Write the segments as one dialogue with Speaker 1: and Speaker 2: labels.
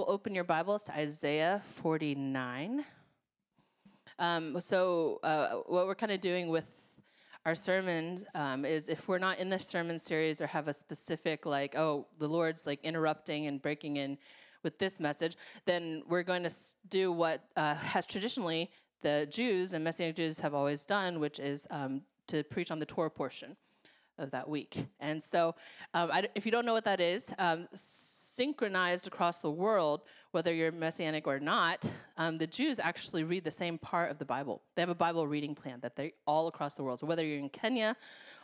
Speaker 1: We'll open your Bibles to Isaiah 49. Um, so, uh, what we're kind of doing with our sermons um, is if we're not in the sermon series or have a specific, like, oh, the Lord's like interrupting and breaking in with this message, then we're going to do what uh, has traditionally the Jews and Messianic Jews have always done, which is um, to preach on the Torah portion of that week. And so, um, I, if you don't know what that is, um, synchronized across the world, whether you're Messianic or not, um, the Jews actually read the same part of the Bible. They have a Bible reading plan that they all across the world. So whether you're in Kenya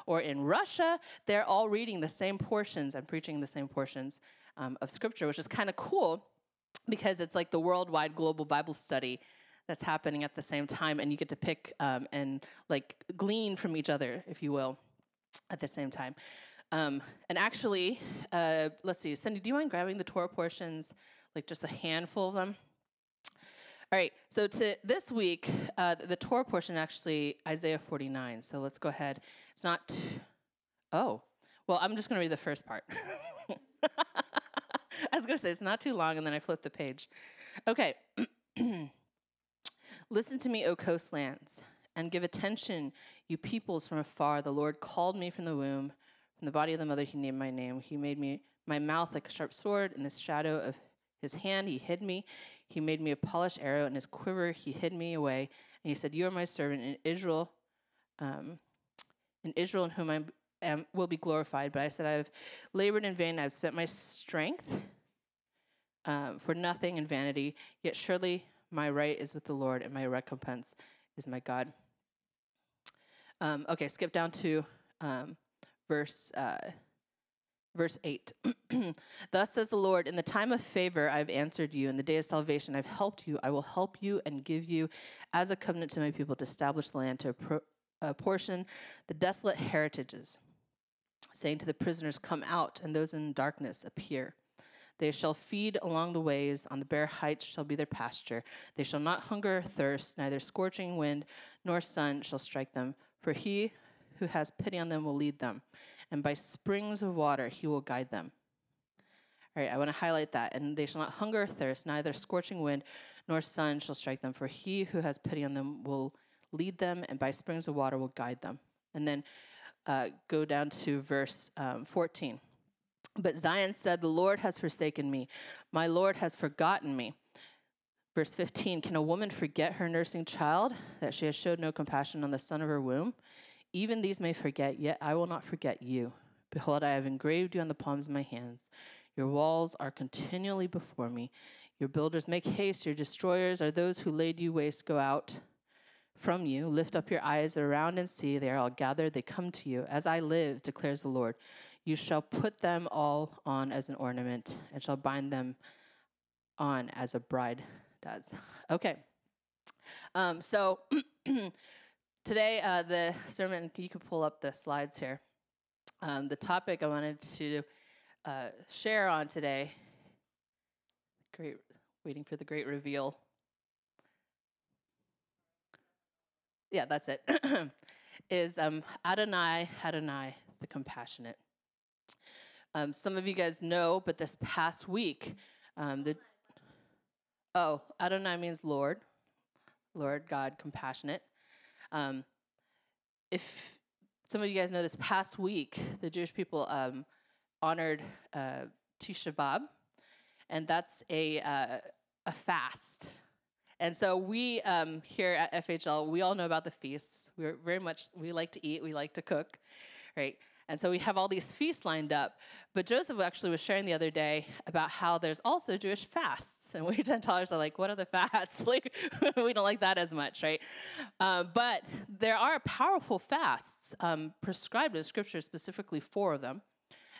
Speaker 1: or in Russia, they're all reading the same portions and preaching the same portions um, of Scripture, which is kind of cool because it's like the worldwide global Bible study that's happening at the same time, and you get to pick um, and like glean from each other, if you will at the same time. Um, and actually, uh, let's see, Cindy, do you mind grabbing the Torah portions, like just a handful of them? All right, so to this week, uh, the Torah portion actually Isaiah 49. So let's go ahead. It's not. T- oh, well, I'm just going to read the first part. I was going to say it's not too long, and then I flipped the page. Okay. Listen to me, O coastlands and give attention, you peoples from afar. The Lord called me from the womb. From the body of the mother, he named my name. He made me my mouth like a sharp sword. In the shadow of his hand, he hid me. He made me a polished arrow. In his quiver, he hid me away. And he said, You are my servant in Israel, um, in Israel, in whom I am, will be glorified. But I said, I have labored in vain. I have spent my strength um, for nothing in vanity. Yet surely my right is with the Lord, and my recompense is my God. Um, okay, skip down to um, verse uh, verse eight. Thus says the Lord: In the time of favor, I've answered you. In the day of salvation, I've helped you. I will help you and give you, as a covenant to my people, to establish the land to apportion the desolate heritages, saying to the prisoners, "Come out," and those in darkness appear. They shall feed along the ways, on the bare heights shall be their pasture. They shall not hunger or thirst, neither scorching wind nor sun shall strike them. For he who has pity on them will lead them, and by springs of water he will guide them. All right, I want to highlight that. And they shall not hunger or thirst, neither scorching wind nor sun shall strike them. For he who has pity on them will lead them, and by springs of water will guide them. And then uh, go down to verse um, 14. But Zion said, The Lord has forsaken me, my Lord has forgotten me. Verse 15 Can a woman forget her nursing child, that she has showed no compassion on the son of her womb? Even these may forget, yet I will not forget you. Behold, I have engraved you on the palms of my hands. Your walls are continually before me. Your builders make haste. Your destroyers are those who laid you waste. Go out from you. Lift up your eyes around and see. They are all gathered. They come to you. As I live, declares the Lord, you shall put them all on as an ornament and shall bind them on as a bride does. Okay. Um, so today, uh, the sermon, you can pull up the slides here. Um, the topic I wanted to uh, share on today, great, waiting for the great reveal. Yeah, that's it. is um, Adonai, Adonai, the compassionate. Um, some of you guys know, but this past week, um, the Oh, Adonai means Lord, Lord God, compassionate. Um, if some of you guys know, this past week, the Jewish people um, honored uh, Tisha B'av, and that's a uh, a fast. And so we um, here at FHL, we all know about the feasts. We're very much we like to eat, we like to cook, right? And so we have all these feasts lined up. But Joseph actually was sharing the other day about how there's also Jewish fasts. And we Gentiles are like, what are the fasts? like, we don't like that as much, right? Uh, but there are powerful fasts um, prescribed in Scripture, specifically four of them.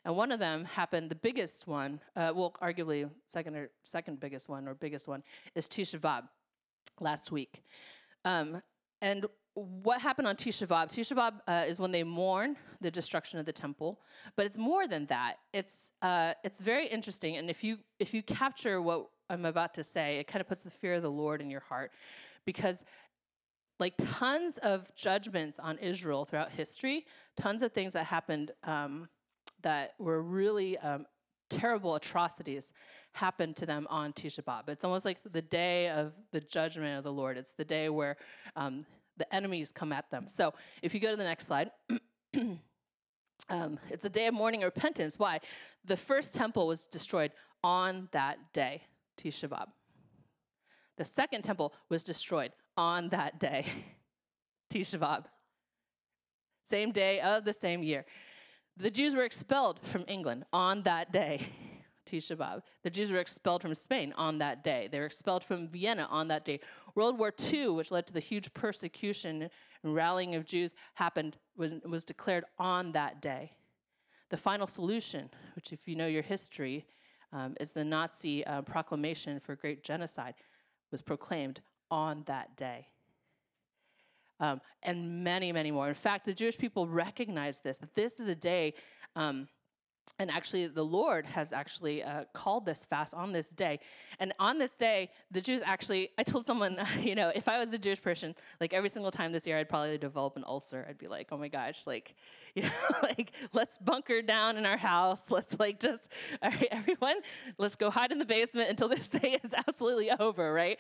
Speaker 1: And one of them happened, the biggest one, uh, well, arguably second or second biggest one or biggest one, is Tisha B'Av last week. Um, and what happened on Tisha B'Av? Tisha B'Av uh, is when they mourn the destruction of the temple, but it's more than that. It's uh, it's very interesting, and if you if you capture what I'm about to say, it kind of puts the fear of the Lord in your heart, because like tons of judgments on Israel throughout history, tons of things that happened um, that were really um, terrible atrocities happened to them on Tisha B'Av. It's almost like the day of the judgment of the Lord. It's the day where um, the enemies come at them. So if you go to the next slide, um, it's a day of mourning and repentance. Why? The first temple was destroyed on that day, Tisha B'Av. The second temple was destroyed on that day, Tisha B'Av. Same day of the same year. The Jews were expelled from England on that day, Tisha B'Av. The Jews were expelled from Spain on that day. They were expelled from Vienna on that day. World War II, which led to the huge persecution and rallying of Jews, happened was, was declared on that day. The final solution, which, if you know your history, um, is the Nazi uh, proclamation for great genocide, was proclaimed on that day um, and many, many more. In fact, the Jewish people recognize this, that this is a day. Um, and actually, the Lord has actually uh, called this fast on this day. And on this day, the Jews actually, I told someone, you know, if I was a Jewish person, like every single time this year, I'd probably develop an ulcer. I'd be like, oh my gosh, like, you know, like, let's bunker down in our house. Let's, like, just, all right, everyone, let's go hide in the basement until this day is absolutely over, right?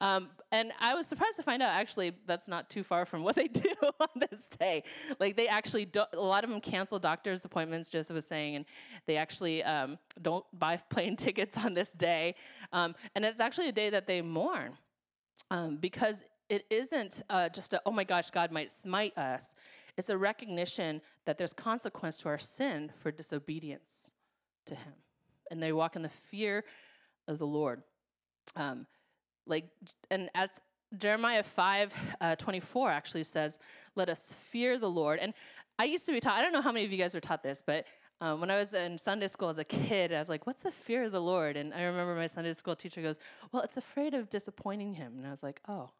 Speaker 1: Um, and I was surprised to find out, actually, that's not too far from what they do on this day. Like, they actually, do, a lot of them cancel doctor's appointments, Joseph was saying, and they actually um, don't buy plane tickets on this day. Um, and it's actually a day that they mourn um, because it isn't uh, just a, oh my gosh, God might smite us. It's a recognition that there's consequence to our sin for disobedience to Him. And they walk in the fear of the Lord. Um, like, and as Jeremiah 5 uh, 24 actually says, let us fear the Lord. And I used to be taught, I don't know how many of you guys are taught this, but um, when I was in Sunday school as a kid, I was like, what's the fear of the Lord? And I remember my Sunday school teacher goes, well, it's afraid of disappointing him. And I was like, oh.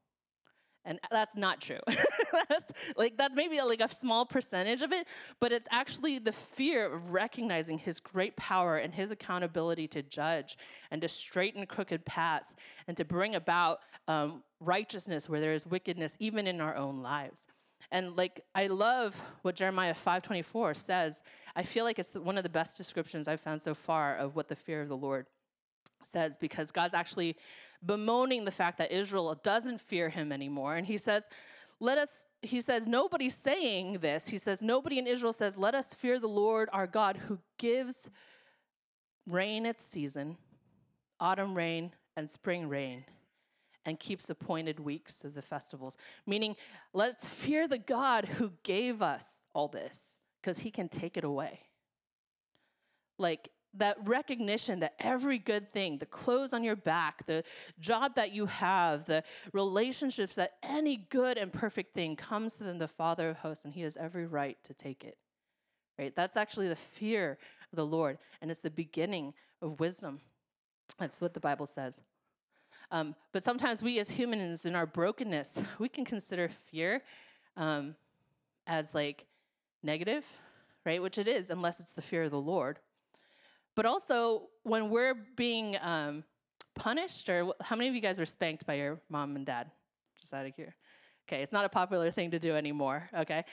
Speaker 1: And that's not true. that's like that's maybe like a small percentage of it, but it's actually the fear of recognizing his great power and his accountability to judge and to straighten crooked paths and to bring about um, righteousness where there is wickedness, even in our own lives. And like I love what Jeremiah 5:24 says. I feel like it's one of the best descriptions I've found so far of what the fear of the Lord says because God's actually bemoaning the fact that Israel doesn't fear him anymore. And he says let us he says nobody's saying this. He says nobody in Israel says let us fear the Lord our God who gives rain its season autumn rain and spring rain and keeps appointed weeks of the festivals. Meaning, let's fear the God who gave us all this because he can take it away. Like that recognition that every good thing, the clothes on your back, the job that you have, the relationships, that any good and perfect thing comes from the Father of hosts, and he has every right to take it. Right? That's actually the fear of the Lord, and it's the beginning of wisdom. That's what the Bible says. Um, but sometimes we as humans in our brokenness, we can consider fear um, as like negative, right? Which it is, unless it's the fear of the Lord. But also, when we're being um, punished, or how many of you guys were spanked by your mom and dad? Just out of here. Okay, it's not a popular thing to do anymore, okay?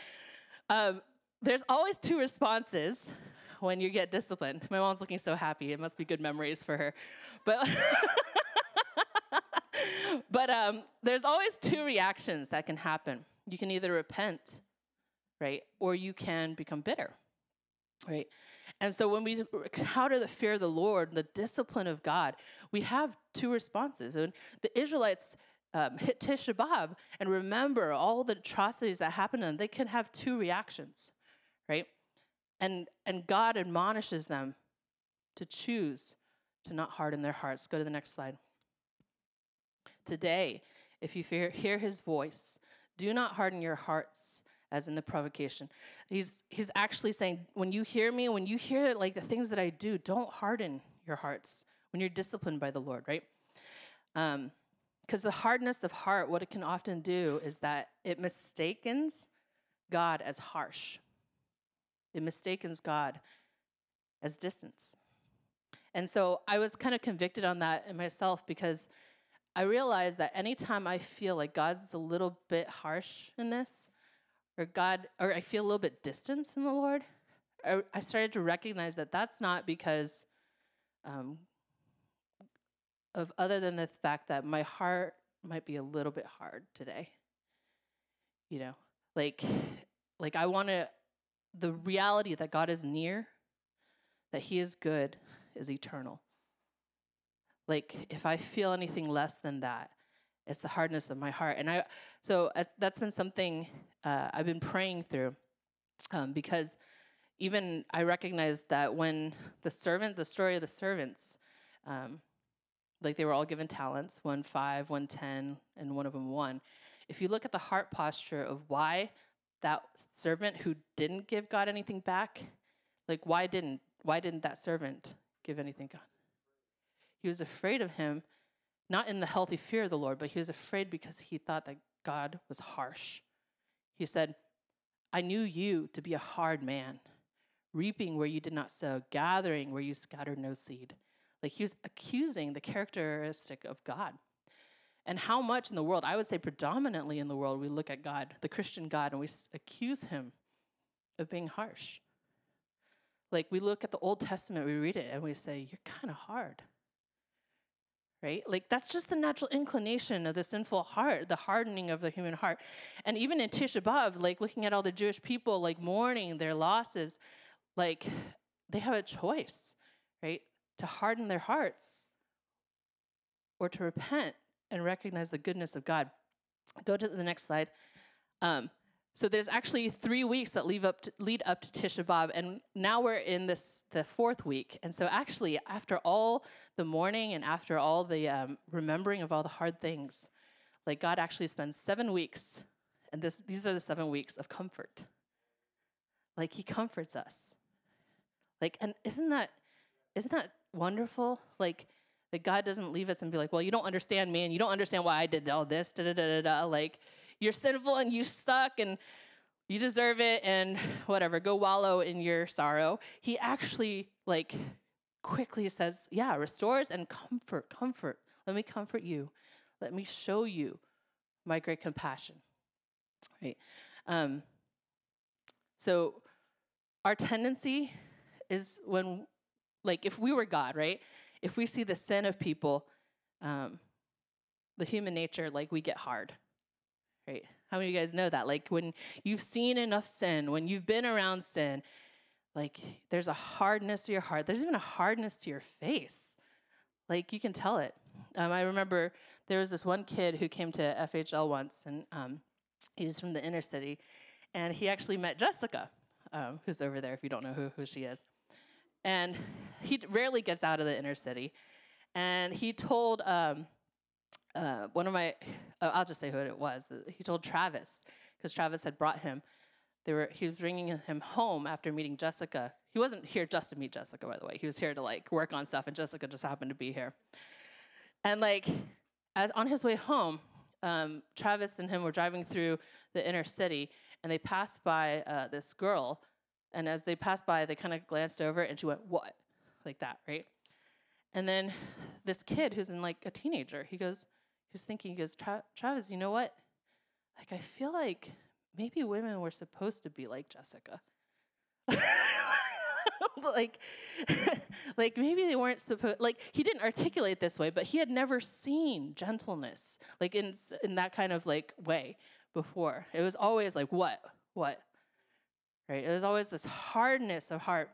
Speaker 1: Um, there's always two responses when you get disciplined. My mom's looking so happy. It must be good memories for her. But but um, there's always two reactions that can happen. You can either repent, right, or you can become bitter, right? And so when we encounter the fear of the Lord, the discipline of God, we have two responses. And the Israelites um, hit Tisha B'Av and remember all the atrocities that happened to them. They can have two reactions, right? And and God admonishes them to choose to not harden their hearts. Go to the next slide. Today, if you fear, hear his voice, do not harden your hearts as in the provocation. He's, he's actually saying, when you hear me, when you hear like the things that I do, don't harden your hearts when you're disciplined by the Lord, right? Because um, the hardness of heart, what it can often do is that it mistakens God as harsh. It mistakens God as distance. And so I was kind of convicted on that in myself because I realize that anytime I feel like God's a little bit harsh in this, or God, or I feel a little bit distant from the Lord, I, I started to recognize that that's not because um, of other than the fact that my heart might be a little bit hard today. You know, like like I want to the reality that God is near, that he is good is eternal. Like if I feel anything less than that, it's the hardness of my heart. And I so uh, that's been something uh, I've been praying through um, because even I recognize that when the servant, the story of the servants, um, like they were all given talents one five, one ten, and one of them one. If you look at the heart posture of why that servant who didn't give God anything back, like why didn't why didn't that servant give anything God? He was afraid of him, not in the healthy fear of the Lord, but he was afraid because he thought that God was harsh. He said, I knew you to be a hard man, reaping where you did not sow, gathering where you scattered no seed. Like he was accusing the characteristic of God. And how much in the world, I would say predominantly in the world, we look at God, the Christian God, and we accuse him of being harsh. Like we look at the Old Testament, we read it, and we say, You're kind of hard. Right? Like that's just the natural inclination of the sinful heart, the hardening of the human heart. And even in Tisha B'Av, like looking at all the Jewish people like mourning their losses, like they have a choice, right? to harden their hearts or to repent and recognize the goodness of God. Go to the next slide. Um, so there's actually three weeks that lead up to, lead up to Tisha B'av, and now we're in this the fourth week. And so actually, after all the mourning and after all the um, remembering of all the hard things, like God actually spends seven weeks, and this these are the seven weeks of comfort. Like He comforts us. Like, and isn't that isn't that wonderful? Like that God doesn't leave us and be like, well, you don't understand me and you don't understand why I did all this, da da da da da. Like you're sinful and you suck and you deserve it and whatever, go wallow in your sorrow. He actually like quickly says, yeah, restores and comfort, comfort. Let me comfort you. Let me show you my great compassion. Right? Um, so our tendency is when like if we were God, right? If we see the sin of people, um, the human nature, like we get hard, right? How many of you guys know that? Like when you've seen enough sin, when you've been around sin, like there's a hardness to your heart. There's even a hardness to your face. Like you can tell it. Um, I remember there was this one kid who came to FHL once, and um, he was from the inner city, and he actually met Jessica, um, who's over there if you don't know who, who she is. And he rarely gets out of the inner city. And he told um, uh, one of my, oh, I'll just say who it was. He told Travis, because Travis had brought him. They were, he was bringing him home after meeting Jessica. He wasn't here just to meet Jessica, by the way. He was here to like work on stuff, and Jessica just happened to be here. And like, as on his way home, um, Travis and him were driving through the inner city, and they passed by uh, this girl and as they passed by, they kind of glanced over and she went, What? Like that, right? And then this kid who's in like a teenager, he goes, he's thinking, he goes, Travis, you know what? Like, I feel like maybe women were supposed to be like Jessica. like, like maybe they weren't supposed. Like he didn't articulate this way, but he had never seen gentleness, like in in that kind of like way before. It was always like, what, what, right? There's always this hardness of heart.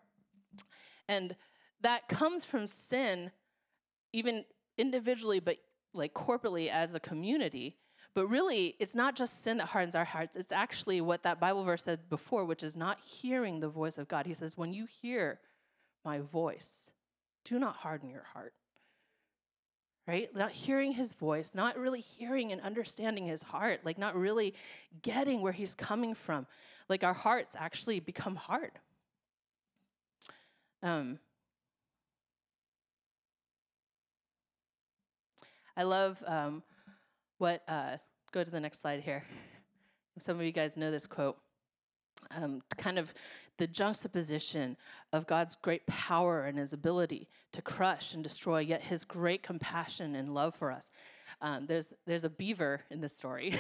Speaker 1: And that comes from sin, even individually, but like corporately as a community. But really, it's not just sin that hardens our hearts. It's actually what that Bible verse said before, which is not hearing the voice of God. He says, When you hear my voice, do not harden your heart right? Not hearing his voice, not really hearing and understanding his heart, like not really getting where he's coming from. Like our hearts actually become hard. Um, I love um, what, uh, go to the next slide here. Some of you guys know this quote. Um, kind of the juxtaposition of God's great power and his ability to crush and destroy, yet his great compassion and love for us. Um, there's, there's a beaver in this story.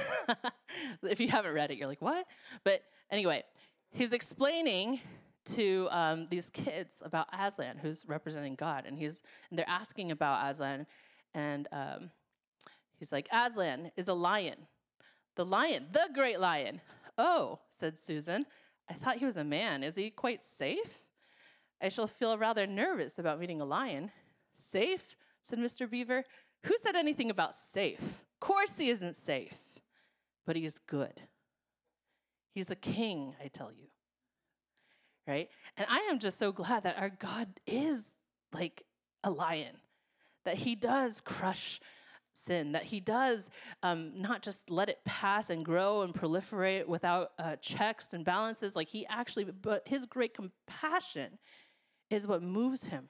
Speaker 1: if you haven't read it, you're like, what? But anyway, he's explaining to um, these kids about Aslan, who's representing God, and he's and they're asking about Aslan, and um, he's like, Aslan is a lion, the lion, the great lion. Oh, said Susan, I thought he was a man. Is he quite safe? I shall feel rather nervous about meeting a lion. Safe? said Mr. Beaver. Who said anything about safe? Of course he isn't safe, but he is good. He's a king, I tell you right? And I am just so glad that our God is like a lion, that he does crush sin, that he does um, not just let it pass and grow and proliferate without uh, checks and balances. Like he actually, but his great compassion is what moves him,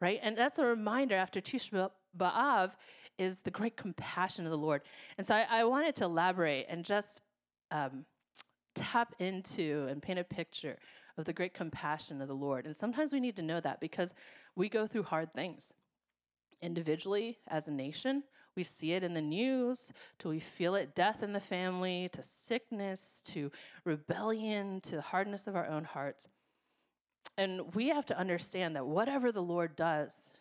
Speaker 1: right? And that's a reminder after Tisha B'Av is the great compassion of the Lord. And so I, I wanted to elaborate and just um, tap into and paint a picture of the great compassion of the Lord. And sometimes we need to know that because we go through hard things. Individually, as a nation, we see it in the news, till we feel it death in the family, to sickness, to rebellion, to the hardness of our own hearts. And we have to understand that whatever the Lord does,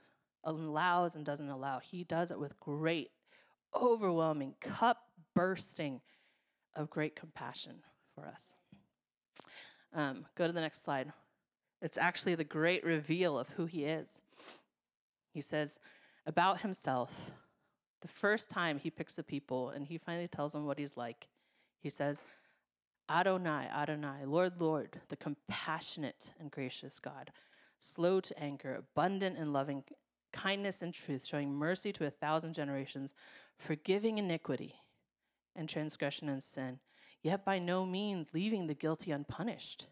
Speaker 1: allows and doesn't allow, He does it with great, overwhelming, cup bursting of great compassion for us. Um, go to the next slide. It's actually the great reveal of who he is. He says about himself, the first time he picks the people and he finally tells them what he's like, he says, Adonai, Adonai, Lord, Lord, the compassionate and gracious God, slow to anger, abundant in loving kindness and truth, showing mercy to a thousand generations, forgiving iniquity and transgression and sin yet by no means leaving the guilty unpunished,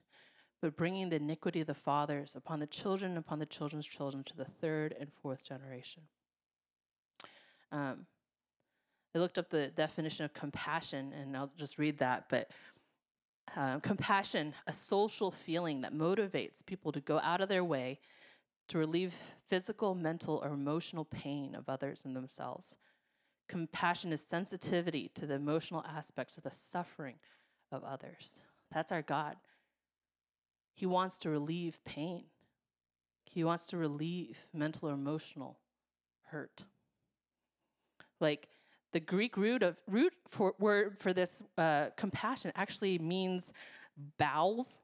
Speaker 1: but bringing the iniquity of the fathers upon the children, upon the children's children to the third and fourth generation. Um, I looked up the definition of compassion, and I'll just read that. But uh, compassion, a social feeling that motivates people to go out of their way to relieve physical, mental, or emotional pain of others and themselves. Compassion is sensitivity to the emotional aspects of the suffering of others. That's our God. He wants to relieve pain, He wants to relieve mental or emotional hurt. Like the Greek root of root for word for this uh, compassion actually means bowels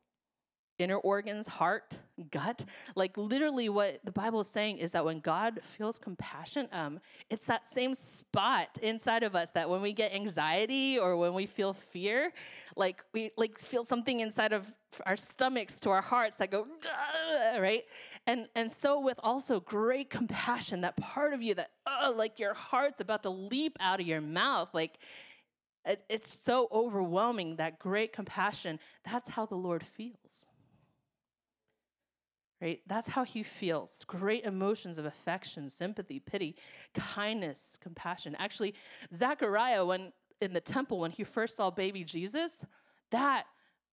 Speaker 1: inner organs, heart, gut. Like literally, what the Bible is saying is that when God feels compassion, um, it's that same spot inside of us that when we get anxiety or when we feel fear, like we like feel something inside of our stomachs to our hearts that go right, and and so with also great compassion, that part of you that uh, like your heart's about to leap out of your mouth, like. it's so overwhelming that great compassion. That's how the Lord feels right? That's how he feels. Great emotions of affection, sympathy, pity, kindness, compassion. Actually, Zechariah, when in the temple, when he first saw baby Jesus, that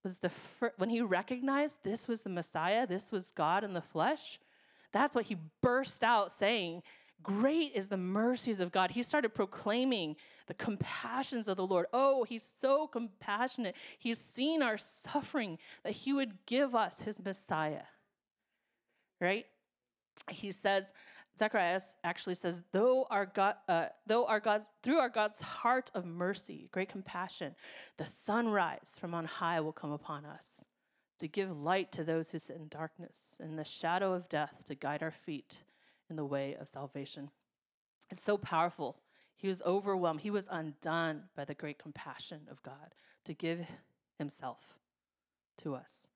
Speaker 1: was the first, when he recognized this was the Messiah, this was God in the flesh, that's what he burst out saying. Great is the mercies of God. He started proclaiming the compassions of the Lord. Oh, he's so compassionate. He's seen our suffering that he would give us his Messiah right? He says, Zechariah actually says, though our God, uh, though our God's, through our God's heart of mercy, great compassion, the sunrise from on high will come upon us to give light to those who sit in darkness and the shadow of death to guide our feet in the way of salvation. It's so powerful. He was overwhelmed. He was undone by the great compassion of God to give himself to us.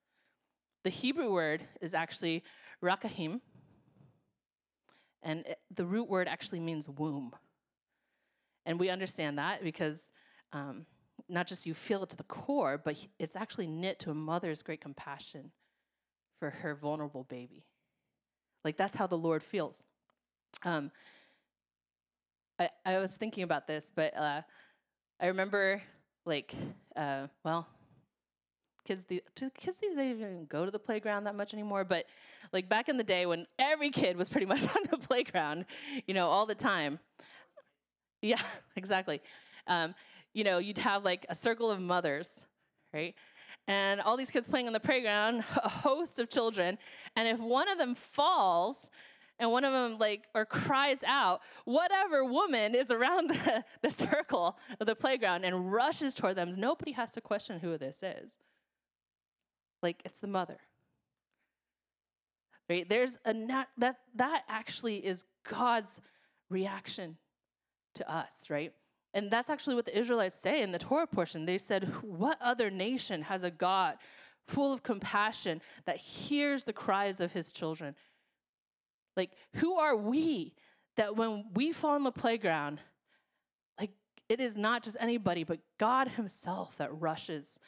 Speaker 1: The Hebrew word is actually rakahim, and it, the root word actually means womb. And we understand that because um, not just you feel it to the core, but it's actually knit to a mother's great compassion for her vulnerable baby. Like that's how the Lord feels. Um, I, I was thinking about this, but uh, I remember, like, uh, well, kids the kids these days even go to the playground that much anymore but like back in the day when every kid was pretty much on the playground you know all the time. Yeah exactly. Um, you know you'd have like a circle of mothers right? And all these kids playing on the playground, a host of children. And if one of them falls, and one of them like or cries out whatever woman is around the, the circle of the playground and rushes toward them nobody has to question who this is like it's the mother. Right? There's a that that actually is god's reaction to us right? And that's actually what the israelites say in the torah portion. They said what other nation has a god full of compassion that hears the cries of his children? Like, who are we that when we fall in the playground, like, it is not just anybody, but God Himself that rushes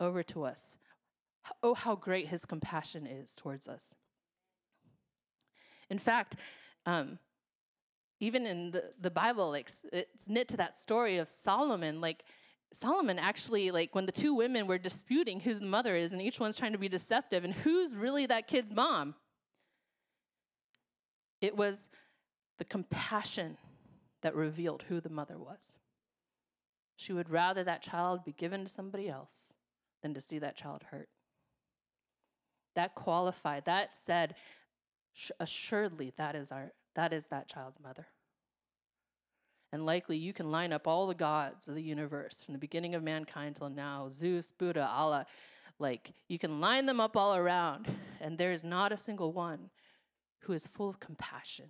Speaker 1: over to us? Oh, how great His compassion is towards us. In fact, um, even in the, the Bible, like it's knit to that story of Solomon, like Solomon actually, like when the two women were disputing who the mother is, and each one's trying to be deceptive, and who's really that kid's mom? It was the compassion that revealed who the mother was. She would rather that child be given to somebody else than to see that child hurt. That qualified, that said, assuredly, that is, our, that is that child's mother. And likely you can line up all the gods of the universe from the beginning of mankind till now Zeus, Buddha, Allah. Like you can line them up all around, and there is not a single one who is full of compassion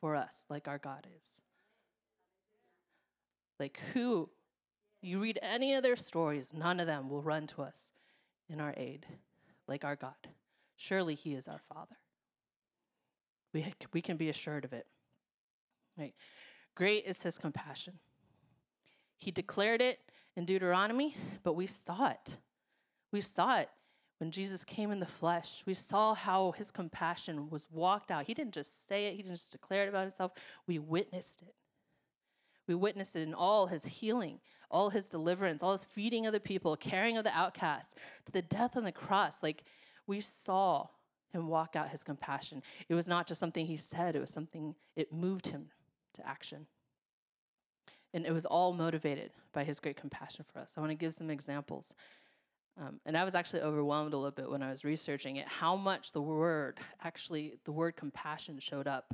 Speaker 1: for us, like our God is. Like, who, you read any of their stories, none of them will run to us in our aid, like our God. Surely He is our Father. We, we can be assured of it. Right? Great is His compassion. He declared it in Deuteronomy, but we saw it. We saw it when Jesus came in the flesh, we saw how his compassion was walked out. He didn't just say it, he didn't just declare it about himself. We witnessed it. We witnessed it in all his healing, all his deliverance, all his feeding of the people, caring of the outcasts, to the death on the cross. Like we saw him walk out his compassion. It was not just something he said, it was something, it moved him to action. And it was all motivated by his great compassion for us. I want to give some examples. Um, and I was actually overwhelmed a little bit when I was researching it, how much the word, actually, the word compassion showed up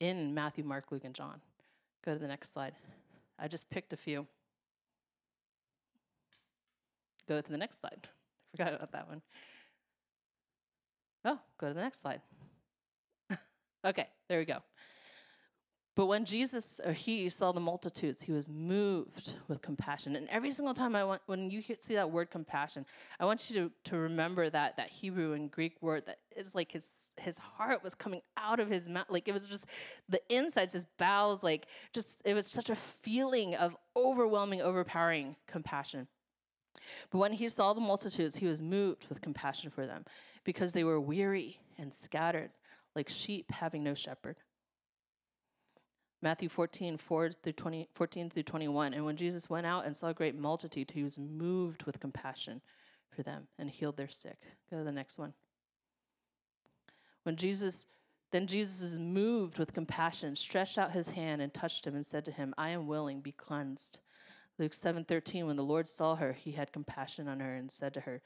Speaker 1: in Matthew, Mark, Luke, and John. Go to the next slide. I just picked a few. Go to the next slide. I forgot about that one. Oh, go to the next slide. okay, there we go. But when Jesus or he saw the multitudes, he was moved with compassion. And every single time I want, when you see that word compassion, I want you to, to remember that that Hebrew and Greek word that is like his his heart was coming out of his mouth. Like it was just the insides, his bowels, like just it was such a feeling of overwhelming, overpowering compassion. But when he saw the multitudes, he was moved with compassion for them because they were weary and scattered, like sheep having no shepherd. Matthew 14, 4 through 20, 14 through 21. And when Jesus went out and saw a great multitude, he was moved with compassion for them and healed their sick. Go to the next one. When Jesus, then Jesus moved with compassion, stretched out his hand and touched him and said to him, I am willing, be cleansed. Luke 7:13 when the Lord saw her he had compassion on her and said to her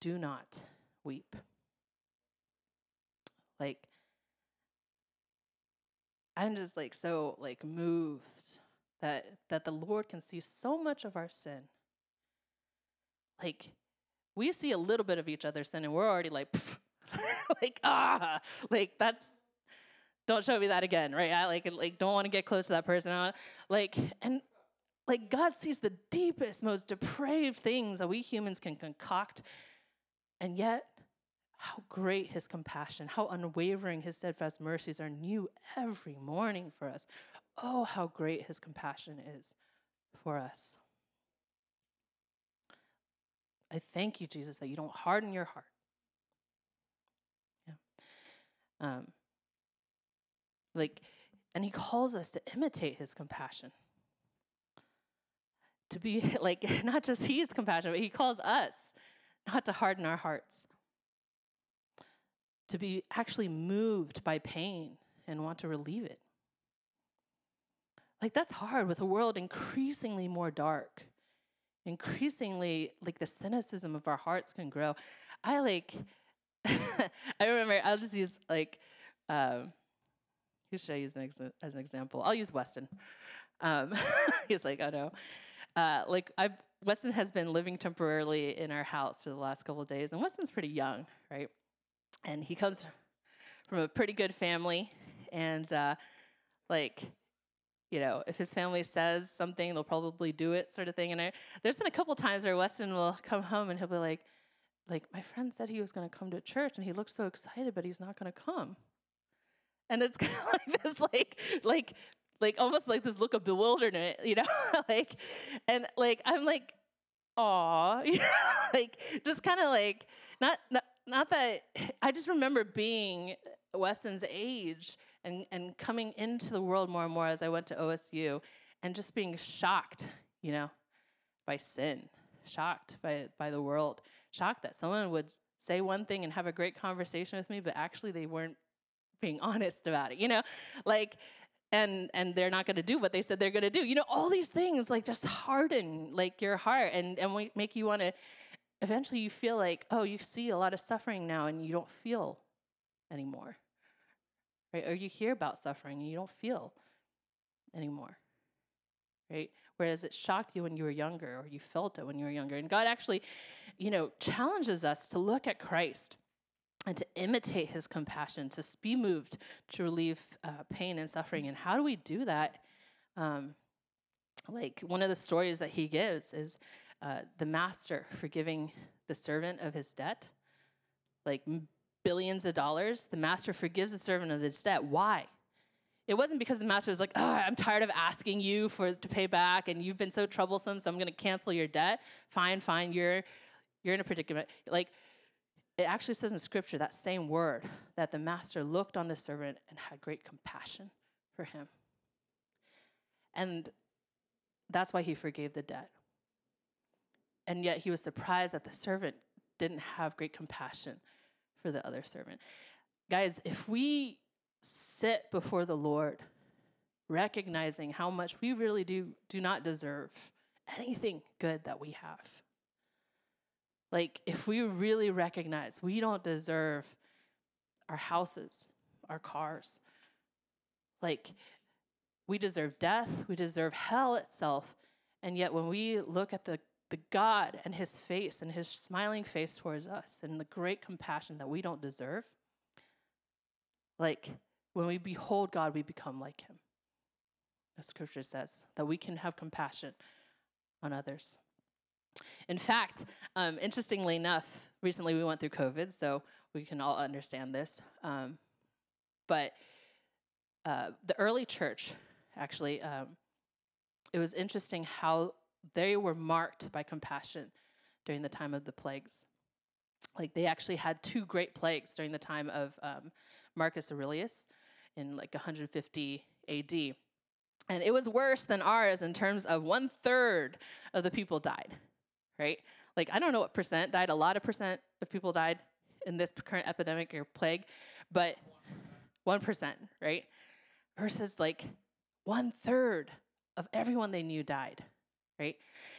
Speaker 1: do not weep like I'm just like so like moved that that the Lord can see so much of our sin. Like we see a little bit of each other's sin and we're already like like ah like that's don't show me that again, right? I like like don't want to get close to that person. Like and like God sees the deepest, most depraved things that we humans can concoct. And yet how great his compassion, how unwavering his steadfast mercies are new every morning for us. Oh, how great his compassion is for us. I thank you, Jesus, that you don't harden your heart. Yeah. Um, like, and he calls us to imitate his compassion. To be like, not just he's compassionate, but he calls us not to harden our hearts to be actually moved by pain and want to relieve it. Like, that's hard with a world increasingly more dark increasingly like the cynicism of our hearts can grow. I like I remember I'll just use like um who should I use as an example? I'll use Weston. Um, he's like, oh no. Uh, like I've Weston has been living temporarily in our house for the last couple of days, and Weston's pretty young, right? And he comes from a pretty good family, and uh, like you know, if his family says something, they'll probably do it, sort of thing. And I, there's been a couple times where Weston will come home and he'll be like, like my friend said he was going to come to church, and he looked so excited, but he's not going to come. And it's kind of like this, like, like, like almost like this look of bewilderment, you know, like, and like I'm like, aw, like just kind of like not, not not that I just remember being Weston's age and, and coming into the world more and more as I went to OSU and just being shocked, you know, by sin, shocked by, by the world, shocked that someone would say one thing and have a great conversation with me, but actually they weren't being honest about it, you know? Like, and and they're not going to do what they said they're going to do. You know, all these things like just harden like your heart and and make you want to eventually you feel like, oh, you see a lot of suffering now and you don't feel anymore. Right? Or you hear about suffering and you don't feel anymore. Right? Whereas it shocked you when you were younger or you felt it when you were younger. And God actually, you know, challenges us to look at Christ and to imitate his compassion, to be moved to relieve uh, pain and suffering. And how do we do that? Um, like one of the stories that he gives is uh, the master forgiving the servant of his debt, like billions of dollars. The master forgives the servant of his debt. Why? It wasn't because the master was like, oh, I'm tired of asking you for to pay back, and you've been so troublesome, so I'm going to cancel your debt. Fine, fine, you're you're in a predicament. Like it actually says in scripture that same word that the master looked on the servant and had great compassion for him. And that's why he forgave the debt. And yet he was surprised that the servant didn't have great compassion for the other servant. Guys, if we sit before the Lord, recognizing how much we really do, do not deserve anything good that we have, like if we really recognize we don't deserve our houses, our cars, like we deserve death, we deserve hell itself. And yet, when we look at the the God and his face and his smiling face towards us and the great compassion that we don't deserve, like when we behold God, we become like him. The scripture says that we can have compassion on others. In fact, um, interestingly enough, recently we went through COVID, so we can all understand this. Um, but uh, the early church, actually, um, it was interesting how they were marked by compassion during the time of the plagues. Like they actually had two great plagues during the time of um, Marcus Aurelius in like 150 AD. And it was worse than ours in terms of one third of the people died, right? Like, I don't know what percent died. A lot of percent of people died in this current epidemic or plague, but 1%, right? Versus like one third of everyone they knew died right?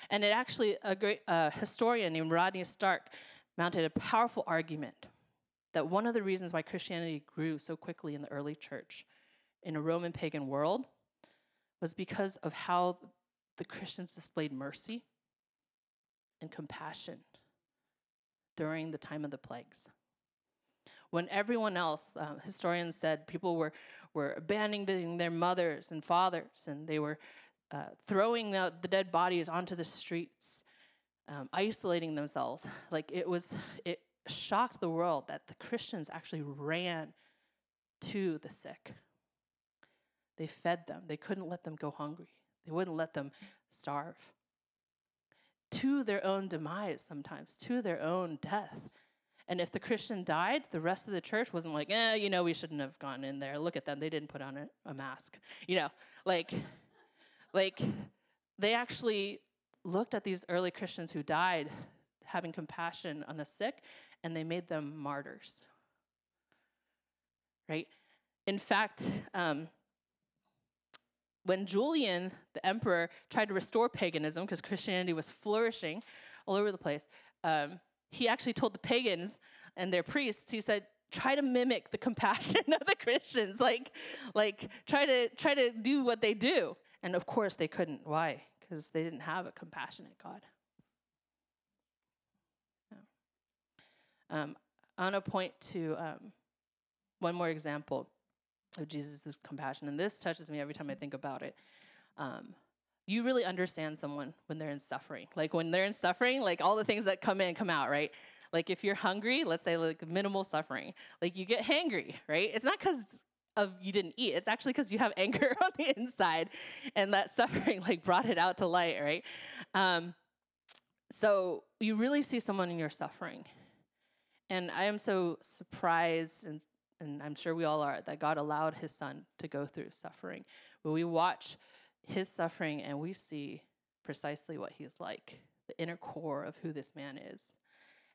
Speaker 1: And it actually, a great uh, historian named Rodney Stark mounted a powerful argument that one of the reasons why Christianity grew so quickly in the early church in a Roman pagan world was because of how the Christians displayed mercy and compassion during the time of the plagues. When everyone else, uh, historians said, people were, were abandoning their mothers and fathers, and they were uh, throwing the, the, dead bodies onto the streets, um, isolating themselves. Like it was, it shocked the world that the Christians actually ran to the sick. They fed them, they couldn't let them go hungry, they wouldn't let them starve. To their own demise, sometimes, to their own death. And if the Christian died, the rest of the church wasn't like, eh, you know, we shouldn't have gone in there. Look at them. They didn't put on a, a mask. You know, like like, they actually looked at these early Christians who died, having compassion on the sick, and they made them martyrs. Right? In fact, um, when Julian, the emperor, tried to restore paganism because Christianity was flourishing all over the place, um, he actually told the pagans and their priests, he said, try to mimic the compassion of the Christians, like, like try to try to do what they do. And of course, they couldn't. Why? Because they didn't have a compassionate God. Um, I want to point to um, one more example of Jesus' compassion, and this touches me every time I think about it. Um, you really understand someone when they're in suffering. Like when they're in suffering, like all the things that come in come out, right? Like if you're hungry, let's say like minimal suffering, like you get hangry, right? It's not because of you didn't eat. It's actually because you have anger on the inside, and that suffering like brought it out to light, right? Um, so you really see someone in your suffering, and I am so surprised, and and I'm sure we all are, that God allowed His Son to go through suffering. When we watch His suffering, and we see precisely what He's like, the inner core of who this man is,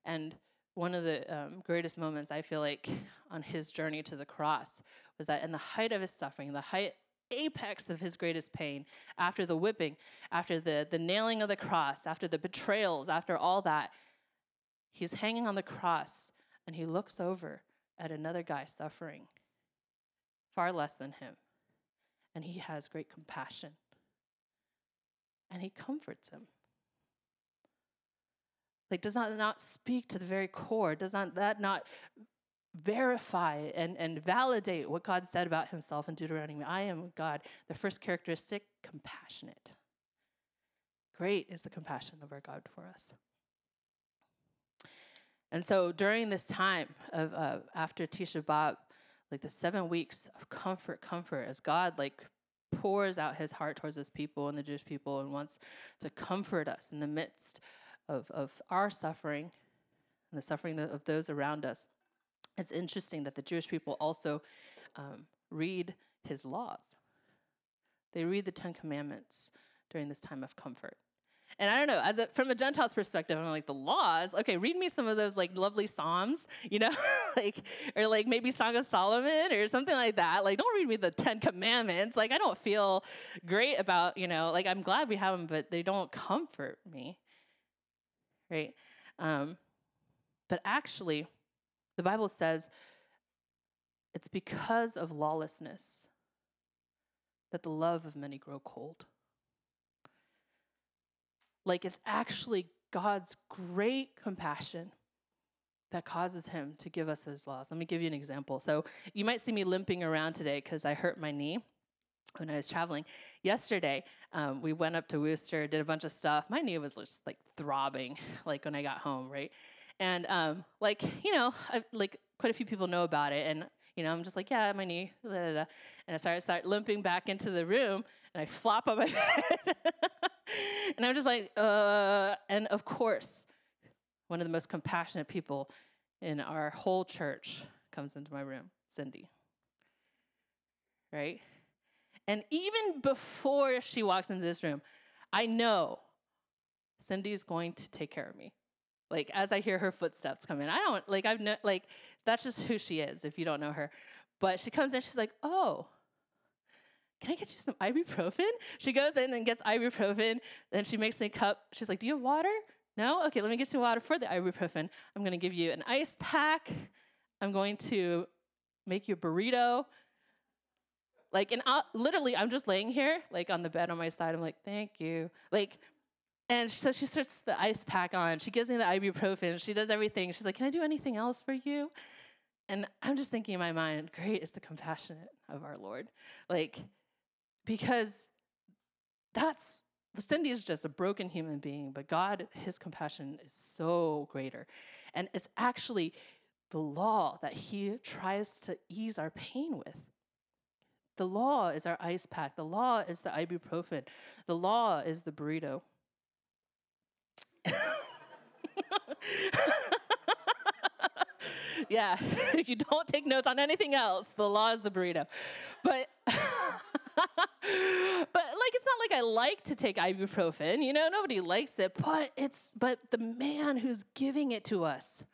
Speaker 1: and one of the um, greatest moments I feel like on his journey to the cross was that in the height of his suffering, the height apex of his greatest pain, after the whipping, after the, the nailing of the cross, after the betrayals, after all that, he's hanging on the cross and he looks over at another guy suffering far less than him. And he has great compassion. And he comforts him. Like, does that not speak to the very core? Does not that not verify and, and validate what God said about himself in Deuteronomy? I am God. The first characteristic, compassionate. Great is the compassion of our God for us. And so during this time of uh, after Tisha B'Av, like the seven weeks of comfort, comfort, as God like pours out his heart towards his people and the Jewish people and wants to comfort us in the midst of, of our suffering and the suffering of those around us. It's interesting that the Jewish people also um, read his laws. They read the Ten Commandments during this time of comfort. And I don't know, as a, from a Gentile's perspective, I'm like the laws. Okay, read me some of those like lovely psalms, you know, like or like maybe Song of Solomon or something like that. Like, don't read me the Ten Commandments. Like, I don't feel great about you know. Like, I'm glad we have them, but they don't comfort me right? Um, but actually, the Bible says it's because of lawlessness that the love of many grow cold. Like it's actually God's great compassion that causes him to give us his laws. Let me give you an example. So you might see me limping around today because I hurt my knee when I was traveling. Yesterday, um, we went up to Worcester, did a bunch of stuff. My knee was just like throbbing, like when I got home, right? And um, like you know, I, like quite a few people know about it, and you know, I'm just like, yeah, my knee, da, da, da. and I started start limping back into the room, and I flop on my bed, and I'm just like, uh, and of course, one of the most compassionate people in our whole church comes into my room, Cindy. Right? And even before she walks into this room, I know Cindy's going to take care of me. Like as I hear her footsteps come in, I don't like I've no, like that's just who she is. If you don't know her, but she comes in, she's like, "Oh, can I get you some ibuprofen?" She goes in and gets ibuprofen. Then she makes me a cup. She's like, "Do you have water?" No. Okay, let me get you water for the ibuprofen. I'm to give you an ice pack. I'm going to make you a burrito. Like, and I'll, literally, I'm just laying here, like on the bed on my side. I'm like, thank you. Like, and so she starts the ice pack on. She gives me the ibuprofen. She does everything. She's like, can I do anything else for you? And I'm just thinking in my mind, great is the compassionate of our Lord. Like, because that's Cindy is just a broken human being, but God, his compassion is so greater. And it's actually the law that he tries to ease our pain with. The law is our ice pack. The law is the ibuprofen. The law is the burrito. yeah, if you don't take notes on anything else, the law is the burrito. But but like it's not like I like to take ibuprofen, you know, nobody likes it, but it's but the man who's giving it to us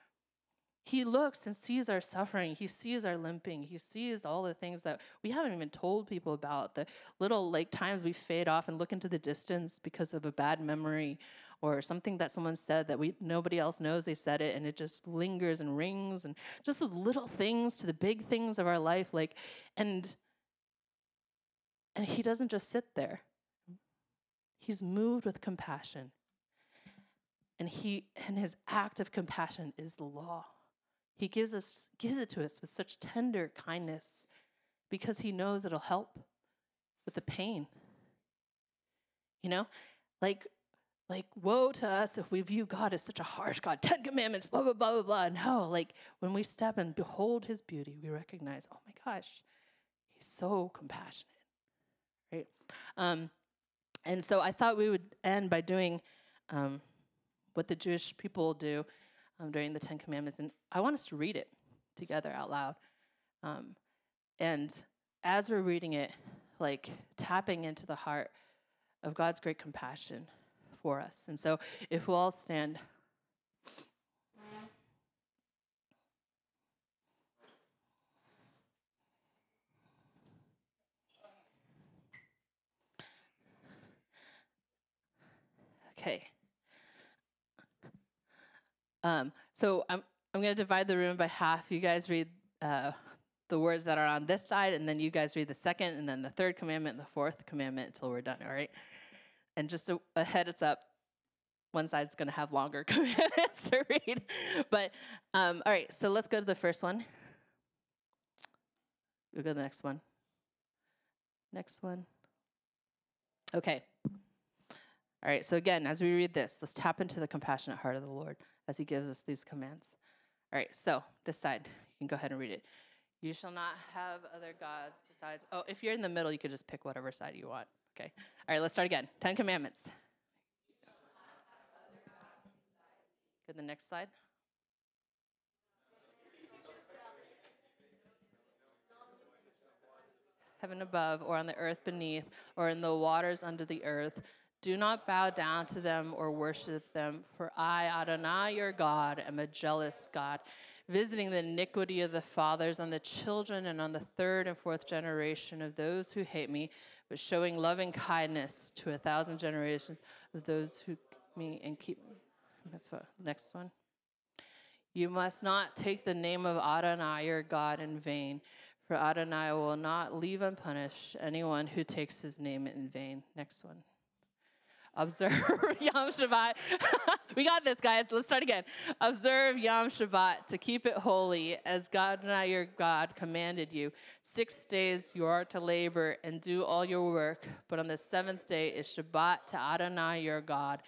Speaker 1: He looks and sees our suffering. He sees our limping. He sees all the things that we haven't even told people about. The little like times we fade off and look into the distance because of a bad memory or something that someone said that we nobody else knows they said it and it just lingers and rings and just those little things to the big things of our life like and and he doesn't just sit there. He's moved with compassion. And he and his act of compassion is the law. He gives us gives it to us with such tender kindness because he knows it'll help with the pain. You know? Like like woe to us if we view God as such a harsh God, 10 commandments, blah blah blah blah blah. No, like when we step and behold his beauty, we recognize, oh my gosh, he's so compassionate. Right? Um, and so I thought we would end by doing um, what the Jewish people do um, during the Ten Commandments. And I want us to read it together out loud. Um, and as we're reading it, like tapping into the heart of God's great compassion for us. And so if we'll all stand. Okay. Um, so I'm I'm going to divide the room by half. You guys read uh, the words that are on this side, and then you guys read the second, and then the third commandment, and the fourth commandment until we're done. All right. And just a, a heads up, one side's going to have longer commandments to read. But um, all right, so let's go to the first one. We'll go to the next one. Next one. Okay. All right, so again, as we read this, let's tap into the compassionate heart of the Lord as he gives us these commands. All right, so this side, you can go ahead and read it. You shall not have other gods besides. Oh, if you're in the middle, you could just pick whatever side you want. Okay. All right, let's start again. Ten Commandments. Go to the next slide. Heaven above, or on the earth beneath, or in the waters under the earth. Do not bow down to them or worship them, for I, Adonai, your God, am a jealous God, visiting the iniquity of the fathers on the children and on the third and fourth generation of those who hate me, but showing loving kindness to a thousand generations of those who me and keep. That's what next one. You must not take the name of Adonai your God in vain, for Adonai will not leave unpunished anyone who takes his name in vain. Next one observe Yom Shabbat. we got this, guys. Let's start again. Observe Yom Shabbat to keep it holy, as Adonai, your God, commanded you. Six days you are to labor and do all your work, but on the seventh day is Shabbat to Adonai, your God.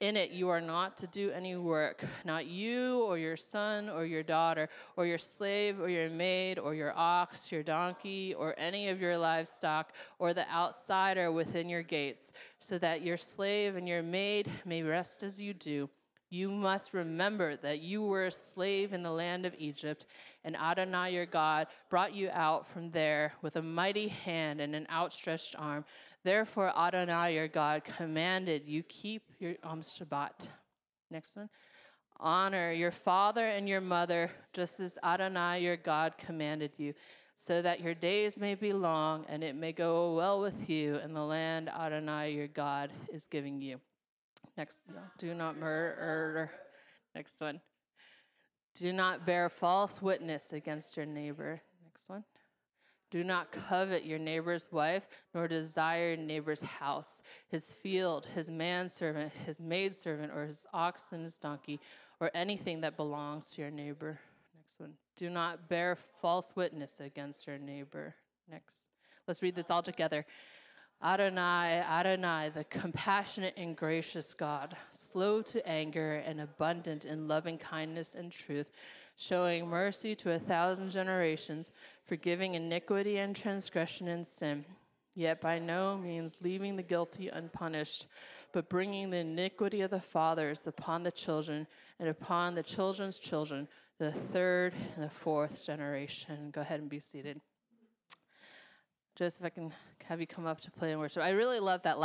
Speaker 1: In it, you are not to do any work, not you or your son or your daughter, or your slave or your maid, or your ox, your donkey, or any of your livestock, or the outsider within your gates, so that your slave and your maid may rest as you do. You must remember that you were a slave in the land of Egypt, and Adonai your God brought you out from there with a mighty hand and an outstretched arm. Therefore, Adonai your God commanded you keep your um, Shabbat. Next one. Honor your father and your mother, just as Adonai your God commanded you, so that your days may be long and it may go well with you in the land Adonai your God is giving you. Next, do not murder. Next one. Do not bear false witness against your neighbor. Next one. Do not covet your neighbor's wife, nor desire your neighbor's house, his field, his manservant, his maidservant, or his ox and his donkey, or anything that belongs to your neighbor. Next one. Do not bear false witness against your neighbor. Next. Let's read this all together. Adonai, Adonai, the compassionate and gracious God, slow to anger and abundant in loving kindness and truth showing mercy to a thousand generations, forgiving iniquity and transgression and sin, yet by no means leaving the guilty unpunished, but bringing the iniquity of the fathers upon the children and upon the children's children, the third and the fourth generation. Go ahead and be seated. If I can have you come up to play and worship. I really love that last.